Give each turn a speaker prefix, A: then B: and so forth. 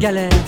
A: gele.